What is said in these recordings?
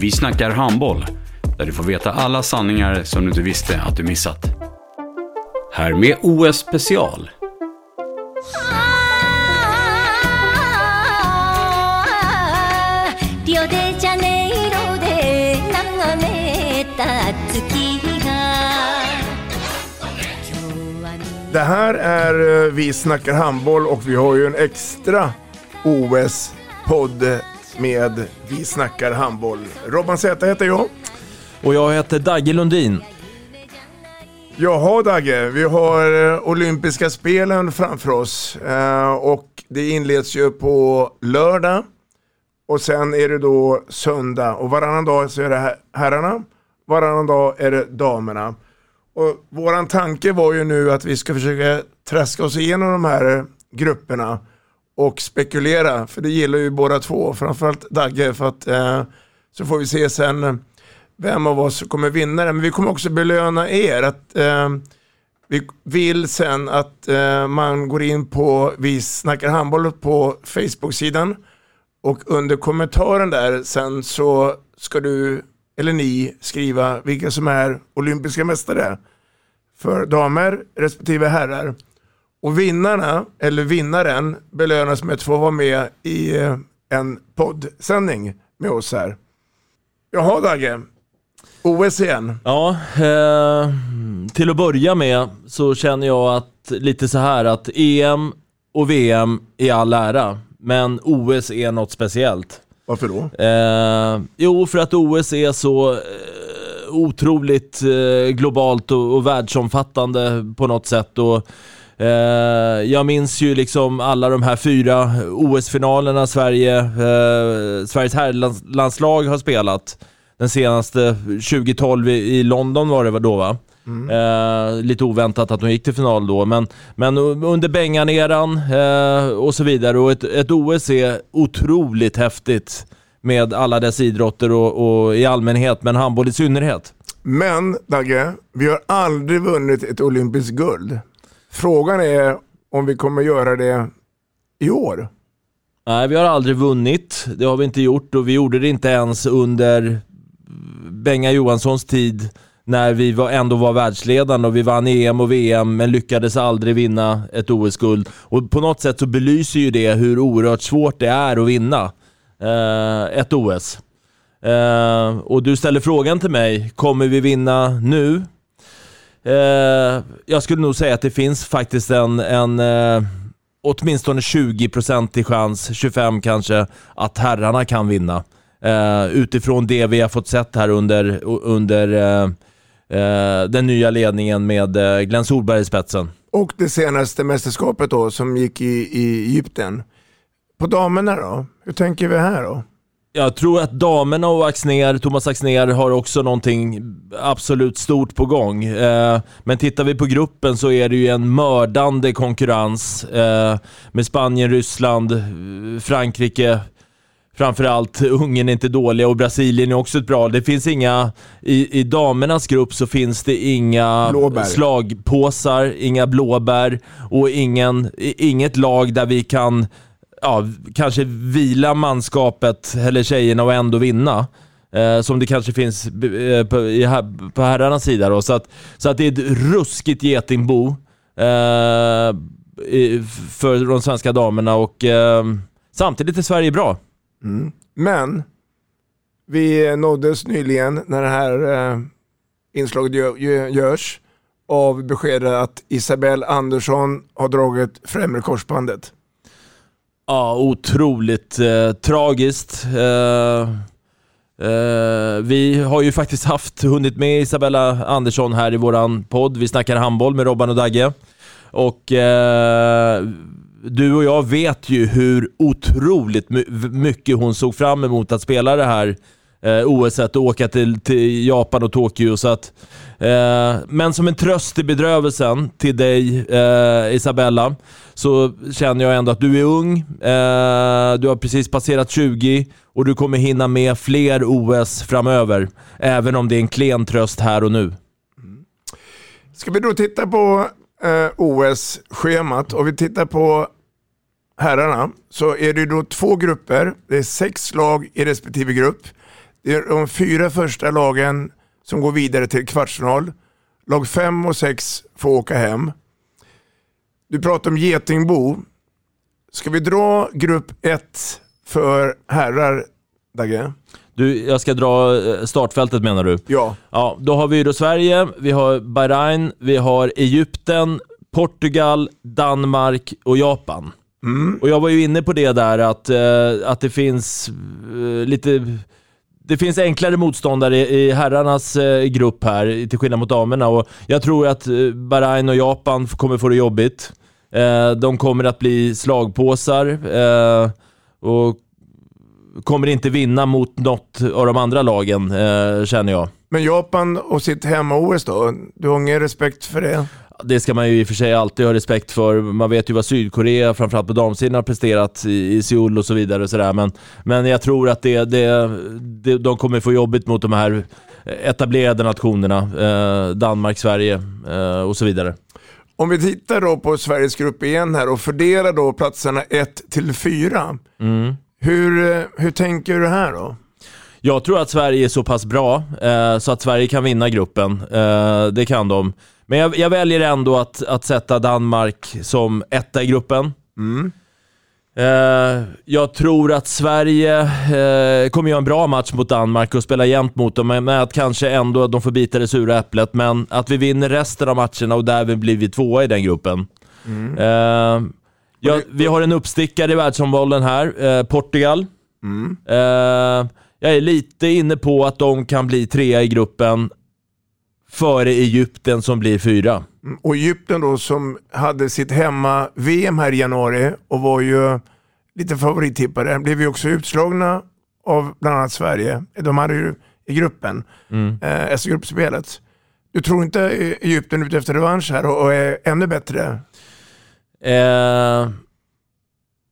Vi snackar handboll, där du får veta alla sanningar som du inte visste att du missat. Här med OS special. Det här är eh, Vi snackar handboll och vi har ju en extra OS-podd eh, med Vi snackar handboll. Robban Z heter jag. Och jag heter Dagge Lundin. Jaha Dagge, vi har eh, olympiska spelen framför oss eh, och det inleds ju på lördag och sen är det då söndag och varannan dag så är det her- herrarna, varannan dag är det damerna. Och våran tanke var ju nu att vi ska försöka traska oss igenom de här grupperna och spekulera, för det gillar ju båda två, framförallt Dagge, för att eh, så får vi se sen vem av oss som kommer vinna det. Men vi kommer också belöna er. att eh, Vi vill sen att eh, man går in på Vi snackar handboll på Facebook-sidan och under kommentaren där sen så ska du, eller ni, skriva vilka som är olympiska mästare för damer respektive herrar. Och vinnarna, eller vinnaren, belönas med att få vara med i eh, en poddsändning med oss här. Jaha Dagge, OS igen. Ja, eh, till att börja med så känner jag att lite så här att EM och VM är all ära, men OS är något speciellt. Varför då? Eh, jo, för att OS är så eh, otroligt eh, globalt och, och världsomfattande på något sätt. Och, eh, jag minns ju liksom alla de här fyra OS-finalerna Sverige, eh, Sveriges herrlandslag har spelat. Den senaste 2012 i, i London var det då va? Eh, lite oväntat att de gick till final då, men, men under Bengan-eran eh, och så vidare. Och ett, ett OS är otroligt häftigt med alla dess idrotter och, och i allmänhet, men handboll i synnerhet. Men Dagge, vi har aldrig vunnit ett olympiskt guld. Frågan är om vi kommer göra det i år. Nej, vi har aldrig vunnit. Det har vi inte gjort och vi gjorde det inte ens under Benga Johanssons tid när vi var, ändå var världsledande och vi vann EM och VM men lyckades aldrig vinna ett OS-guld. Och på något sätt så belyser ju det hur oerhört svårt det är att vinna eh, ett OS. Eh, och du ställer frågan till mig, kommer vi vinna nu? Eh, jag skulle nog säga att det finns faktiskt en, en eh, åtminstone 20% chans, 25 kanske, att herrarna kan vinna. Eh, utifrån det vi har fått sett här under, under eh, eh, den nya ledningen med eh, Glenn Solberg i spetsen. Och det senaste mästerskapet då som gick i, i Egypten. På damerna då? Hur tänker vi här då? Jag tror att damerna och Axner, Thomas Axner har också någonting absolut stort på gång. Eh, men tittar vi på gruppen så är det ju en mördande konkurrens eh, med Spanien, Ryssland, eh, Frankrike, framförallt Ungern är inte dåliga och Brasilien är också ett bra. Det finns inga, i, i damernas grupp så finns det inga Blåbär. slagpåsar, inga blåbär och ingen, inget lag där vi kan ja, kanske vila manskapet eller tjejerna och ändå vinna. Eh, som det kanske finns eh, på, i, på herrarnas sida. Då. Så, att, så att det är ett ruskigt getingbo eh, i- för de svenska damerna och eh, samtidigt är Sverige bra. Mm. Men Vi nåddes nyligen när det här eh, inslaget gö- görs av beskedet att Isabelle Andersson har dragit främre korsbandet. Ja, otroligt eh, tragiskt. Eh, eh, vi har ju faktiskt haft, hunnit med Isabella Andersson här i våran podd. Vi snackar handboll med Robban och Dagge. Och eh, du och jag vet ju hur otroligt my mycket hon såg fram emot att spela det här eh, OS och åka till, till Japan och Tokyo. Så att, eh, men som en tröst i bedrövelsen till dig eh, Isabella, så känner jag ändå att du är ung, eh, du har precis passerat 20 och du kommer hinna med fler OS framöver. Även om det är en klen tröst här och nu. Ska vi då titta på eh, OS-schemat och vi tittar på herrarna så är det då två grupper. Det är sex lag i respektive grupp. Det är de fyra första lagen som går vidare till kvartsfinal. Lag fem och sex får åka hem. Du pratar om Getingbo. Ska vi dra grupp ett för herrar, Dagge? Du, jag ska dra eh, startfältet menar du? Ja. Ja, då har vi då Sverige, vi har Bahrain, vi har Egypten, Portugal, Danmark och Japan. Och jag var ju inne på det där att, eh, att det finns eh, lite... Det finns enklare motståndare i herrarnas eh, grupp här, till skillnad mot damerna. Och jag tror att eh, Bahrain och Japan kommer få det jobbigt. Eh, de kommer att bli slagpåsar och kommer inte vinna mot något av de andra lagen, känner jag. Men Japan och sitt hemma-OS då? Du har ingen respekt för det? Det ska man ju i och för sig alltid ha respekt för. Man vet ju vad Sydkorea, framförallt på damsidan, har presterat i, i Seoul och så vidare. Och så där. Men, men jag tror att det, det, det, de kommer få jobbigt mot de här etablerade nationerna. Eh, Danmark, Sverige eh, och så vidare. Om vi tittar då på Sveriges grupp igen här och fördelar då platserna 1 till 4. Mm. Hur, eh, hur tänker du här då? Jag tror att Sverige är så pass bra eh, så att Sverige kan vinna gruppen. Eh, det kan de. Men jag, jag väljer ändå att, att sätta Danmark som etta i gruppen. Eh, jag tror att Sverige eh, kommer göra en bra match mot Danmark och spela jämnt mot dem, men att kanske ändå de får bita det sura äpplet. Men att vi vinner resten av matcherna och därvid blir vi tvåa i den gruppen. Eh, ja, vi har en uppstickare i världsombollen här, eh, Portugal. Eh, jag är lite inne på att de kan bli trea i gruppen före Egypten som blir fyra. Mm, Och Egypten då som hade sitt hemma-VM här i januari och var ju lite favorittippade, blev ju också utslagna av bland annat Sverige. De hade ju i gruppen, eh, S-gruppspelet. Du tror inte Egypten är ute efter revansch här och och är ännu bättre? Eh,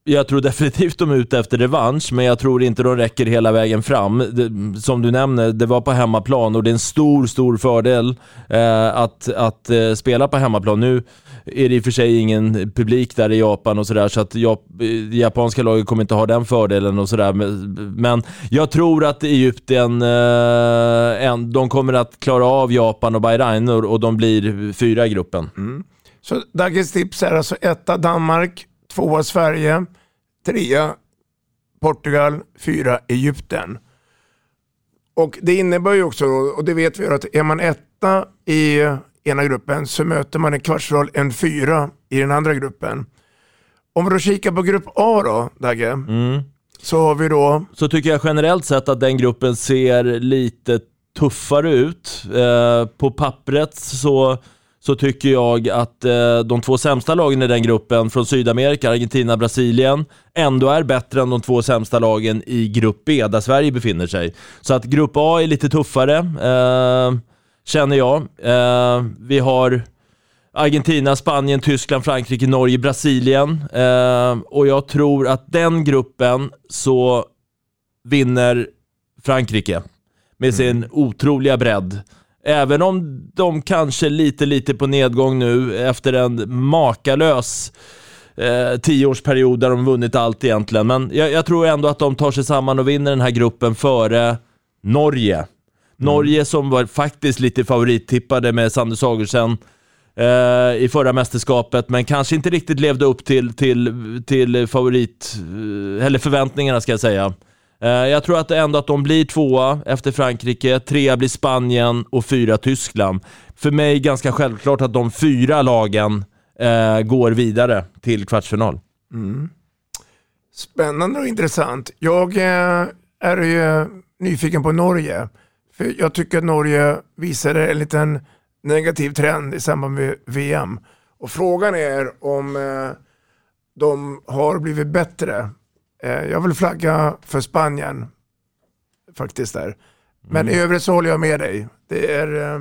jag tror definitivt de är ute efter revansch, men jag tror inte de räcker hela vägen fram. Det, som du nämner, det var på hemmaplan och det är en stor, stor fördel eh, att, att eh, spela på hemmaplan. Nu är det i och för sig ingen publik där i Japan och sådär, så att Jap det japanska laget kommer inte ha den fördelen och sådär. Men, men jag tror att Egypten, eh, en, de kommer att klara av Japan och Bahrain och, och de blir fyra i gruppen. Mm. Så Dagges tips är alltså etta Danmark, tvåa Sverige, trea Portugal, fyra Egypten. Och det innebär ju också, och det vet vi ju, att är man etta i ena gruppen så möter man i kvartsfinal en fyra i den andra gruppen. Om vi då kikar på grupp A då, Dagge, så har vi då så tycker jag generellt sett att den gruppen ser lite tuffare ut. Eh, på pappret så, så tycker jag att eh, de två sämsta lagen i den gruppen från Sydamerika, Argentina och Brasilien, ändå är bättre än de två sämsta lagen i grupp B, där Sverige befinner sig. Så att grupp A är lite tuffare, eh, känner jag. Eh, vi har Argentina, Spanien, Tyskland, Frankrike, Norge, Brasilien. Eh, och jag tror att den gruppen så vinner Frankrike med sin otroliga bredd. Även om de kanske lite, lite på nedgång nu efter en makalös eh, tioårsperiod där de vunnit allt egentligen. Men jag, jag tror ändå att de tar sig samman och vinner den här gruppen före Norge. Norge som var faktiskt lite favorittippade med Sander Sagersen eh, i förra mästerskapet, men kanske inte riktigt levde upp till, till, till favorit, eh, eller förväntningarna ska jag säga. Eh, jag tror att ändå att de blir tvåa efter Frankrike, trea blir Spanien och fyra Tyskland. För mig ganska självklart att de fyra lagen eh, går vidare till kvartsfinal. Mm. Spännande och intressant. Jag eh, är ju nyfiken på Norge. För jag tycker att Norge visade en liten negativ trend i samband med VM. Och frågan är om eh, de har blivit bättre. Eh, jag vill flagga för Spanien faktiskt där. Men i övrigt så håller jag med dig. Det är, eh,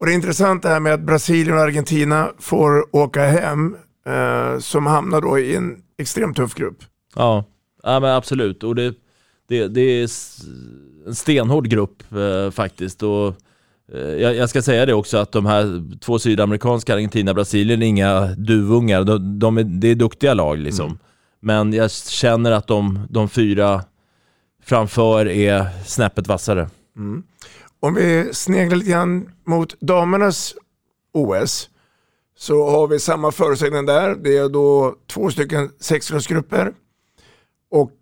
och det är intressant det här med att Brasilien och Argentina får åka hem eh, som hamnar då i en extremt tuff grupp. Ja, ja men absolut. Och det, det, det är en stenhård grupp faktiskt. Och, jag, ska säga det också att de här två sydamerikanska, Argentina och Brasilien, är inga duvungar. De, de är, det är duktiga lag liksom. Men jag känner att de, de fyra framför är snäppet vassare. Mm. Om vi sneglar lite grann mot damernas OS så har vi samma förutsättning där. Det är då två stycken sexgrupper och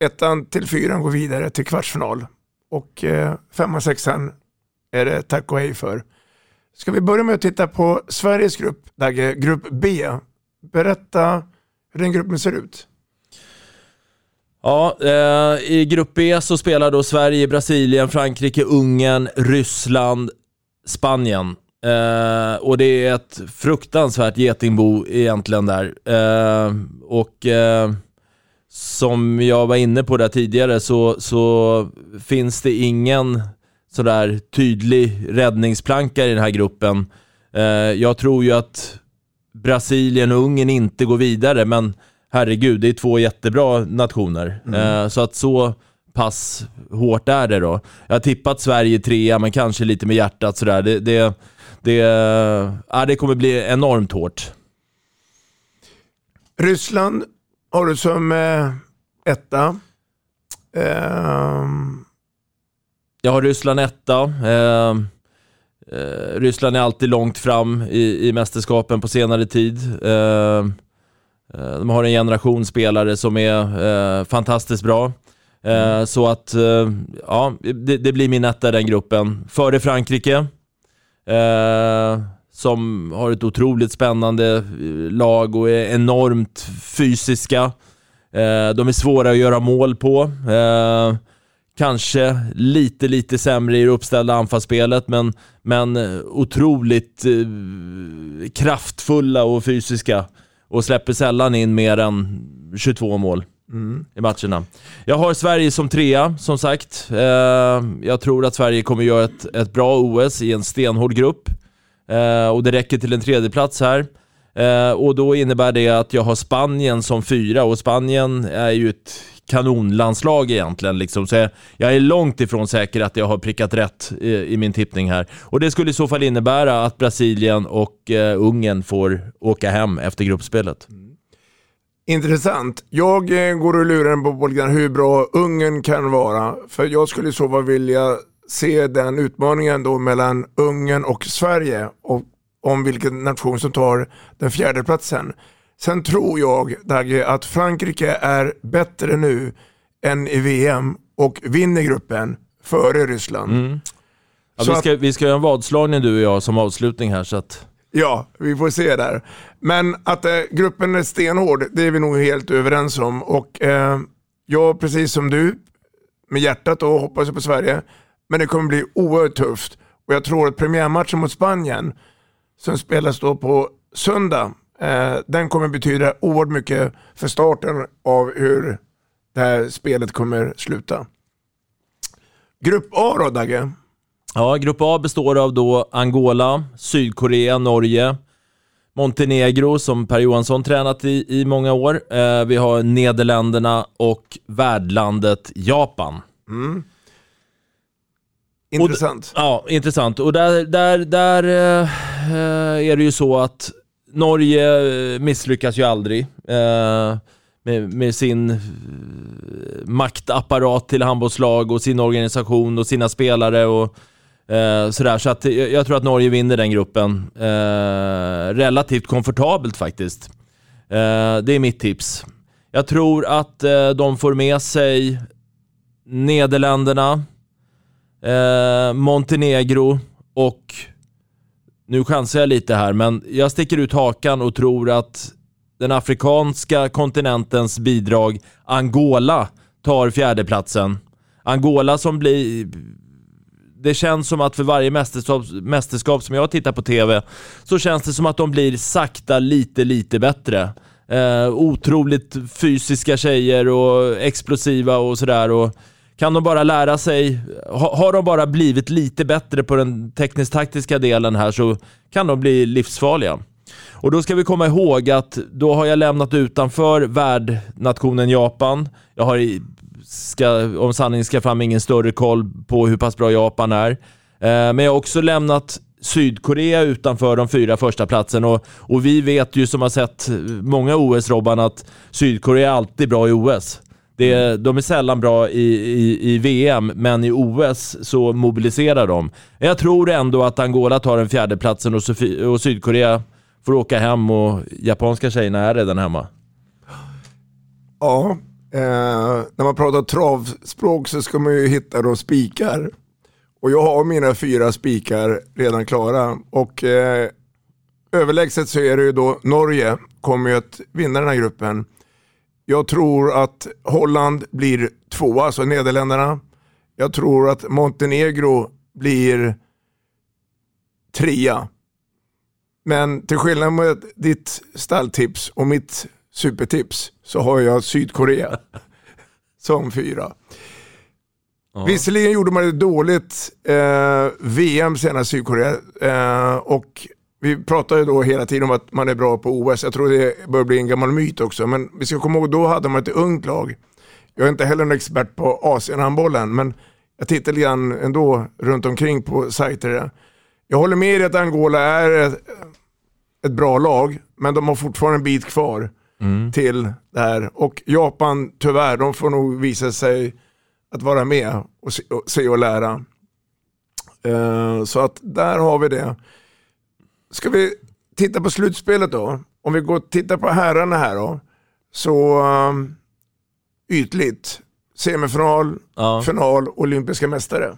ettan till fyran går vidare till kvartsfinal. Och eh, femman, sexan är det tack och hej för. Ska vi börja med att titta på Sveriges grupp, Dagge, grupp B. Berätta hur den gruppen ser ut. Ja, eh, i grupp B så spelar då Sverige, Brasilien, Frankrike, Ungern, Ryssland, Spanien. Eh, och det är ett fruktansvärt getingbo egentligen där. Eh, och eh, som jag var inne på där tidigare så, så finns det ingen sådär tydlig räddningsplanka i den här gruppen. Eh, jag tror ju att Brasilien och Ungern inte går vidare, men herregud, det är två jättebra nationer. Eh, så att så pass hårt är det då. Jag har tippat Sverige trea, men kanske lite med hjärtat sådär. Det, det, det, ja, det kommer bli enormt hårt. Ryssland har du som eh, etta. Ehm, Jag har Ryssland etta. Eh, eh, Ryssland är alltid långt fram i, i mästerskapen på senare tid. Eh, de har en generation spelare som är eh, fantastiskt bra. Eh, Så att, ja, det, det blir min etta i den gruppen. Före Frankrike, eh, som har ett otroligt spännande lag och är enormt fysiska. Eh, de är svåra att göra mål på. Eh, kanske lite, lite sämre i det uppställda anfallsspelet, men, men otroligt kraftfulla och fysiska och släpper sällan in mer än 22 mål i matcherna. Jag har Sverige som trea, som sagt. Eh, jag tror att Sverige kommer göra ett, ett bra OS i en stenhård grupp. Eh, och det räcker till en tredje plats här. Eh, och då innebär det att jag har Spanien som fyra och Spanien är ju ett kanonlandslag egentligen. Liksom. Så jag, jag är långt ifrån säker att jag har prickat rätt i, i min tippning här. Och det skulle i så fall innebära att Brasilien och eh, Ungern får åka hem efter gruppspelet. Intressant. Jag eh, går och lurar på lite hur bra Ungern kan vara. För jag skulle i så fall vilja se den utmaningen då mellan Ungern och Sverige. Och om vilken nation som tar den fjärde platsen. Sen tror jag, Dagge, att Frankrike är bättre nu än i VM och vinner gruppen före Ryssland. Mm. Ja, vi, ska, vi ska göra en vadslagning du och jag som avslutning här. Så att... Ja, vi får se där. Men att eh, gruppen är stenhård, det är vi nog helt överens om. Och eh, jag, precis som du, med hjärtat då, hoppas jag på Sverige. Men det kommer bli oerhört tufft. Och jag tror att premiärmatchen mot Spanien, som spelas då på söndag, eh, den kommer betyda oerhört mycket för starten av hur det här spelet kommer sluta. Grupp A då, Dagge? Ja, Grupp A består av då Angola, Sydkorea, Norge, Montenegro som Per Johansson tränat i, i många år. Eh, vi har Nederländerna och värdlandet Japan. Mm. Intressant. Ja, intressant. Och där, där, där eh, eh, är det ju så att Norge eh, misslyckas ju aldrig eh, med, med sin eh, maktapparat till handbollslag och sin organisation och sina spelare och eh, sådär. Så att jag, jag tror att Norge vinner den gruppen eh, relativt komfortabelt faktiskt. Eh, det är mitt tips. Jag tror att eh, de får med sig Nederländerna, eh, Montenegro och nu chansar jag lite här, men jag sticker ut hakan och tror att den afrikanska kontinentens bidrag, Angola, tar fjärdeplatsen. Angola som blir... Det känns som att för varje mästerskap, mästerskap som jag tittar på TV så känns det som att de blir sakta lite, lite bättre. Eh, otroligt fysiska tjejer och explosiva och sådär. Och kan de bara lära sig, ha, har de bara blivit lite bättre på den tekniskt-taktiska delen här så kan de bli livsfarliga. Och då ska vi komma ihåg att då har jag lämnat utanför värdnationen Japan. Jag har, i- ska, om sanningen ska fram, ingen större koll på hur pass bra Japan är. Eh, men jag har också lämnat Sydkorea utanför de fyra första platsen och, och vi vet ju som har sett många OS-Robban att Sydkorea är alltid bra i OS. Det, de är sällan bra i, i, i VM, men i OS så mobiliserar de. Jag tror ändå att Angola tar den fjärde platsen och, Sofi- och Sydkorea får åka hem och japanska tjejerna är redan hemma. Ja, eh, när man pratar travspråk så ska man ju hitta då spikar. Och jag har mina fyra spikar redan klara. Och eh, överlägset så är det ju då Norge kommer ju att vinna den här gruppen. Jag tror att Holland blir tvåa, alltså Nederländerna. Jag tror att Montenegro blir trea. Men till skillnad med ditt stalltips och mitt supertips så har jag Sydkorea som fyra. Visserligen gjorde man ett dåligt eh, VM senast Sydkorea eh, och vi pratar ju då hela tiden om att man är bra på OS. Jag tror det bör bli en gammal myt också. Men vi ska komma ihåg, då hade man ett ungt lag. Jag är inte heller en expert på Asienhandbollen, men jag tittar lite grann ändå runt omkring på sajter. Jag håller med i att Angola är ett, ett bra lag, men de har fortfarande en bit kvar till det här. Och Japan, tyvärr, de får nog visa sig att vara med och se och, se och lära. Eh, så att där har vi det. Ska vi titta på slutspelet då? Om vi går och tittar på herrarna här då. Så um, ytligt. Semifinal, Ja. final, olympiska mästare.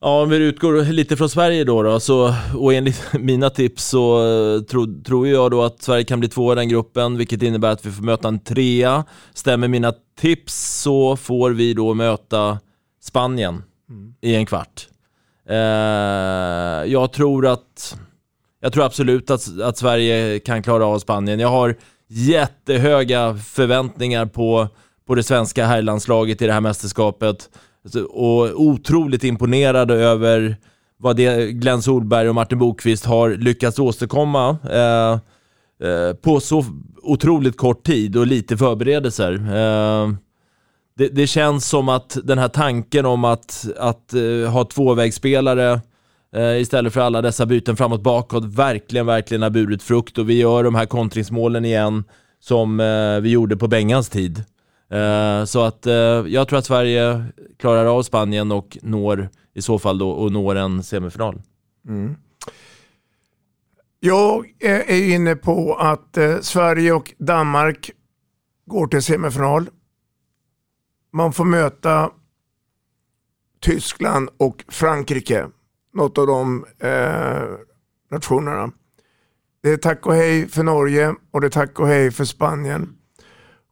Ja, om vi utgår lite från Sverige då, då så, och enligt mina tips så eh, tro, tror jag då att Sverige kan bli två i den gruppen, vilket innebär att vi får möta en trea. Stämmer mina tips så får vi då möta Spanien i en kvart. Eh, jag tror att jag tror absolut att, att Sverige kan klara av Spanien. Jag har jättehöga förväntningar på, på det svenska herrlandslaget i det här mästerskapet. Alltså, och otroligt imponerad över vad det Glenn Solberg och Martin Bokvist har lyckats åstadkomma eh, eh, på så otroligt kort tid och lite förberedelser. Eh, det, det känns som att den här tanken om att, att eh, ha tvåvägsspelare Eh, istället för alla dessa byten framåt bakåt verkligen, verkligen har burit frukt och vi gör de här kontringsmålen igen som eh, vi gjorde på Bengans tid. Eh, så att jag tror att Sverige klarar av Spanien och når i så fall då och når en semifinal. Mm. Jag är inne på att Sverige och Danmark går till semifinal. Man får möta Tyskland och Frankrike. Något av de eh, nationerna. Det är tack och hej för Norge och det är tack och hej för Spanien.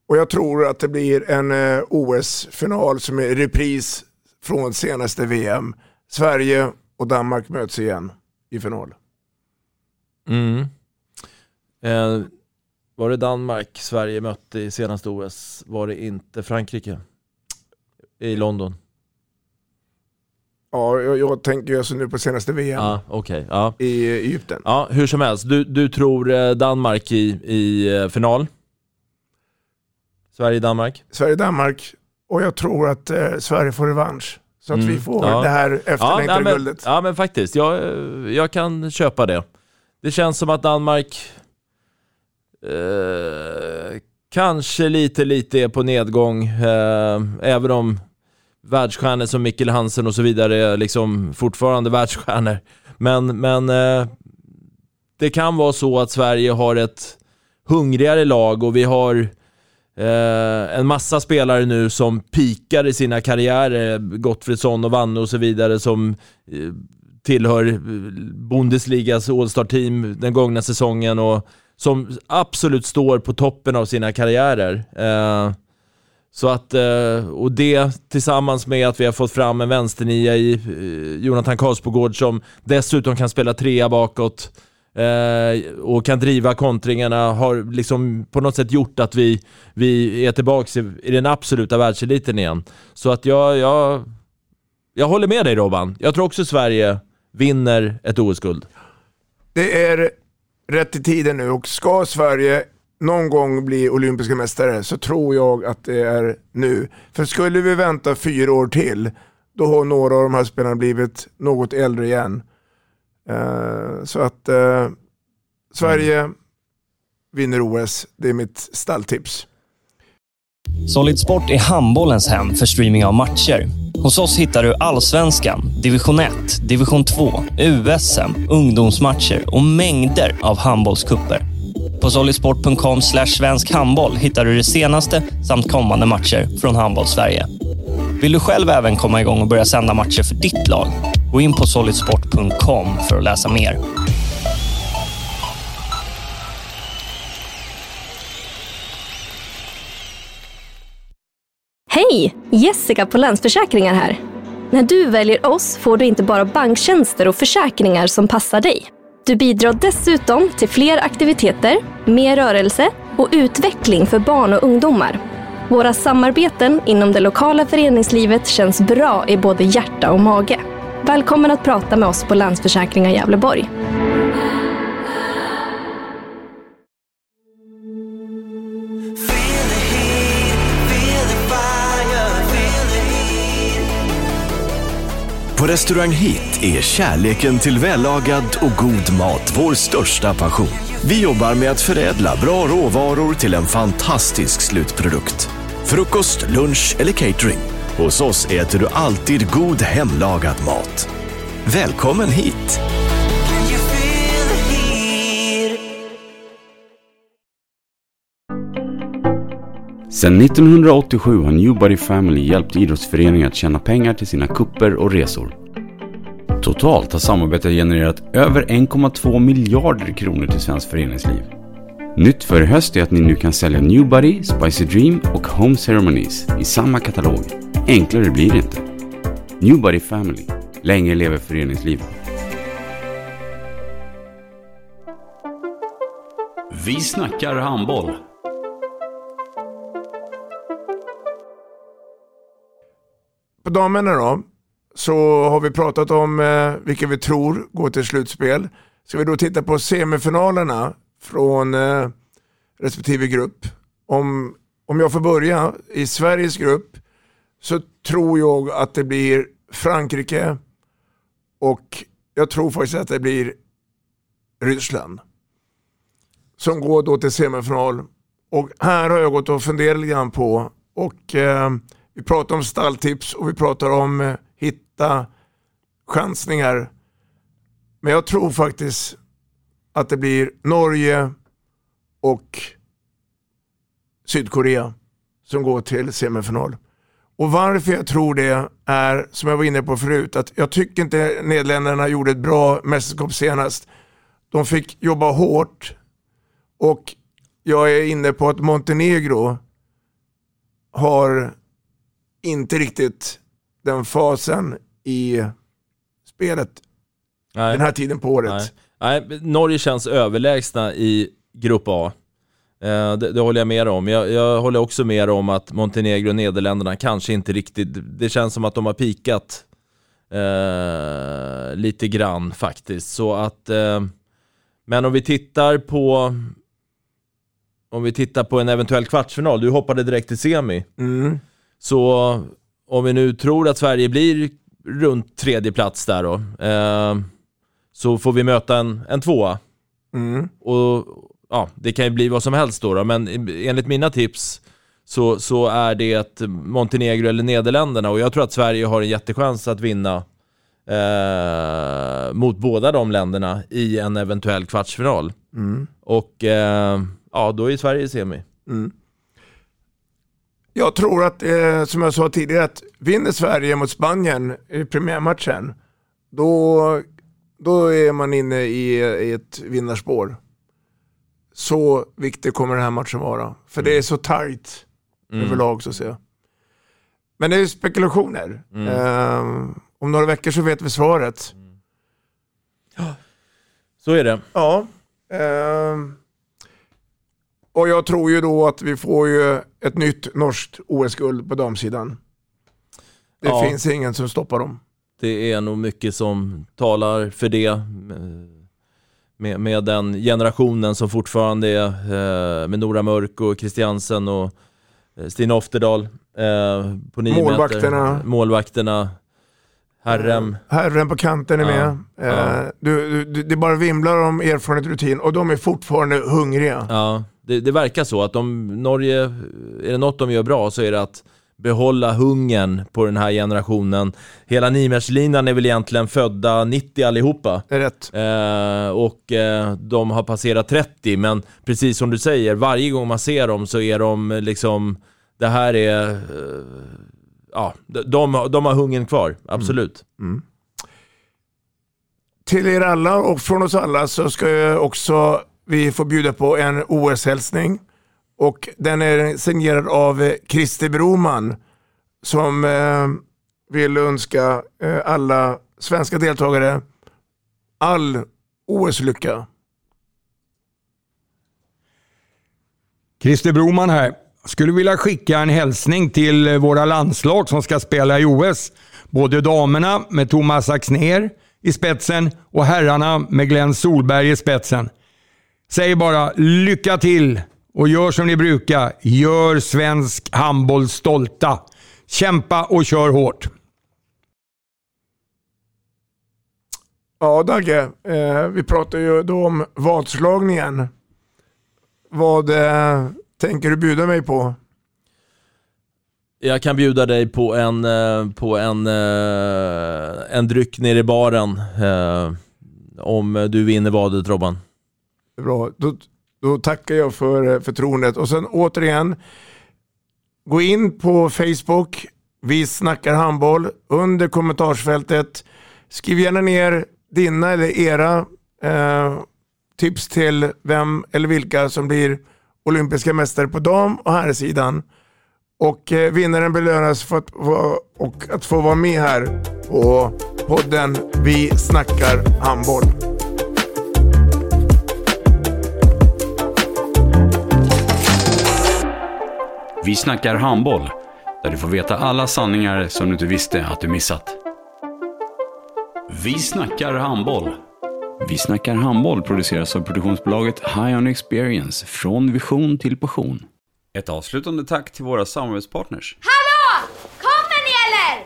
Och jag tror att det blir en eh, OS-final som är repris från senaste VM. Sverige och Danmark möts igen i final. Mm. Eh, var det Danmark Sverige mötte i senaste OS? Var det inte Frankrike? I London? Ja, jag, jag tänker alltså nu på senaste VM Ja, okej. Ja. i Egypten. ja, hur som helst. Du, du tror eh, Danmark i, i eh, final? Sverige-Danmark? Sverige-Danmark och jag tror att eh, Sverige får revansch. Så att Mm, vi får ja. det här efterlängtade ja, men, guldet. ja, men faktiskt. Jag, jag kan köpa det. Det känns som att Danmark eh, kanske lite, lite är på nedgång. Eh, även om världsstjärnor som Mikkel Hansen och så vidare är liksom fortfarande världsstjärnor. Men, men eh, det kan vara så att Sverige har ett hungrigare lag och vi har eh, en massa spelare nu som pikar i sina karriärer, Gottfridsson och Vanne och så vidare som eh, tillhör eh, Bundesligas All-Star-team den gångna säsongen och som absolut står på toppen av sina karriärer. Eh, så att, eh, och det tillsammans med att vi har fått fram en vänsternia i eh, Jonathan Karlsbogård som dessutom kan spela trea bakåt eh, och kan driva kontringarna har liksom på något sätt gjort att vi, vi är tillbaka i, i den absoluta världseliten igen. Så att jag, jag, jag håller med dig Robban. Jag tror också Sverige vinner ett OS-guld. Det är rätt i tiden nu och ska Sverige någon gång bli olympiska mästare så tror jag att det är nu. För skulle vi vänta fyra år till då har några av de här spelarna blivit något äldre igen. Eh, så att eh, Sverige vinner OS, det är mitt stalltips. Solid Sport är handbollens hem för streaming av matcher. Hos oss hittar du Allsvenskan, Division 1, Division 2, USM, ungdomsmatcher och mängder av handbollskupper. På solidsport.com svensk handboll hittar du det senaste samt kommande matcher från Handboll-Sverige. Vill du själv även komma igång och börja sända matcher för ditt lag? Gå in på solidsport.com för att läsa mer. Hej! Jessica på Länsförsäkringar här. När du väljer oss får du inte bara banktjänster och försäkringar som passar dig. Du bidrar dessutom till fler aktiviteter, mer rörelse och utveckling för barn och ungdomar. Våra samarbeten inom det lokala föreningslivet känns bra i både hjärta och mage. Välkommen att prata med oss på Länsförsäkringar Gävleborg. På Restaurang Hit är kärleken till vällagad och god mat vår största passion. Vi jobbar med att förädla bra råvaror till en fantastisk slutprodukt. Frukost, lunch eller catering. Hos oss äter du alltid god hemlagad mat. Välkommen hit! Sedan 1987 har Newbody Family hjälpt idrottsföreningar att tjäna pengar till sina kupper och resor. Totalt har samarbetet genererat över 1,2 miljarder kronor till svenskt föreningsliv. Nytt för i höst är att ni nu kan sälja Newbody, Spicy Dream och Home Ceremonies i samma katalog. Enklare blir det inte. Newbody Family. Länge lever föreningslivet. Vi snackar handboll. På damerna då, så har vi pratat om eh, vilka vi tror går till slutspel. Ska vi då titta på semifinalerna från eh, respektive grupp. Om, om jag får börja i Sveriges grupp så tror jag att det blir Frankrike och jag tror faktiskt att det blir Ryssland. Som går då till semifinal. Och här har jag gått och funderat lite grann på och eh, vi pratar om stalltips och vi pratar om eh, hitta chansningar. Men jag tror faktiskt att det blir Norge och Sydkorea som går till semifinal. Och varför jag tror det är, som jag var inne på förut, att jag tycker inte Nederländerna gjorde ett bra mästerskap senast. De fick jobba hårt och jag är inne på att Montenegro har inte riktigt den fasen i spelet Nej. den här tiden på året. Nej. Nej, Norge känns överlägsna i Grupp A. Eh, det, det håller jag med om. Jag, jag håller också med om att Montenegro och Nederländerna kanske inte riktigt, det känns som att de har pikat eh, lite grann faktiskt. Så att, eh, men om vi tittar på om vi tittar på en eventuell kvartsfinal, du hoppade direkt till semi. Mm. Så om vi nu tror att Sverige blir runt tredje plats där då, eh, så får vi möta en, en tvåa. Mm. Och ja, det kan ju bli vad som helst då, då men enligt mina tips så, så är det Montenegro eller Nederländerna och jag tror att Sverige har en jättechans att vinna eh, mot båda de länderna i en eventuell kvartsfinal. Mm. Och eh, ja, då är Sverige semi. Mm. Jag tror att, eh, som jag sa tidigare, att vinner Sverige mot Spanien i premiärmatchen, då, då är man inne i, i ett vinnarspår. Så viktig kommer den här matchen vara. För det är så tajt Mm. överlag så att säga. Men det är spekulationer. Mm. Eh, om några veckor så vet vi svaret. Så är det. Ja. ehm, och jag tror ju då att vi får ju ett nytt norskt OS-guld på damsidan. Det Ja. finns ingen som stoppar dem. Det är nog mycket som talar för det. Med, med den generationen som fortfarande är eh, med Nora Mörk och Christiansen och eh, Stina Ofterdal eh, på nio Målvakterna. meter. Målvakterna. Herrem. Herren på kanten är Ja. med. Eh, Ja. du, du, du, det bara vimlar om erfarenhet och rutin och de är fortfarande hungriga. Ja, det, det verkar så att om Norge, är det något de gör bra så är det att behålla hungern på den här generationen. Hela Nimerslinan är väl egentligen födda 90 allihopa. Det är rätt. Eh, och eh, de har passerat 30, men precis som du säger, varje gång man ser dem så är de liksom, det här är, eh, ja, de, de, de har hungern kvar, absolut. Till er alla och från oss alla så ska jag också vi får bjuda på en OS-hälsning. Och den är signerad av eh, Christer Broman som eh, vill önska eh, alla svenska deltagare all OS-lycka. Christer Broman här. Skulle vilja skicka en hälsning till eh, våra landslag som ska spela i OS. Både damerna med Thomas Axner i spetsen och herrarna med Glenn Solberg i spetsen. Säg bara lycka till och gör som ni brukar. Gör svensk handboll stolta. Kämpa och kör hårt. Ja Dagge, eh, vi pratar ju då om vadslagningen. Vad eh, tänker du bjuda mig på? Jag kan bjuda dig på en, eh, på en, eh, en dryck nere i baren eh, om du vinner vadet Robban. Bra, då, då tackar jag för eh, förtroendet. Och sen återigen, gå in på Facebook, vi snackar handboll, under kommentarsfältet. Skriv gärna ner dina eller era eh, tips till vem eller vilka som blir olympiska mästare på dam och herrsidan. Och eh, vinnaren belönas för att, få- och att få vara med här på podden Vi snackar handboll. Vi snackar handboll, där du får veta alla sanningar som du inte visste att du missat. Vi snackar handboll. Vi snackar handboll produceras av produktionsbolaget High On Experience, från vision till passion. Ett avslutande tack till våra samarbetspartners. Hallå! Kommer ni eller?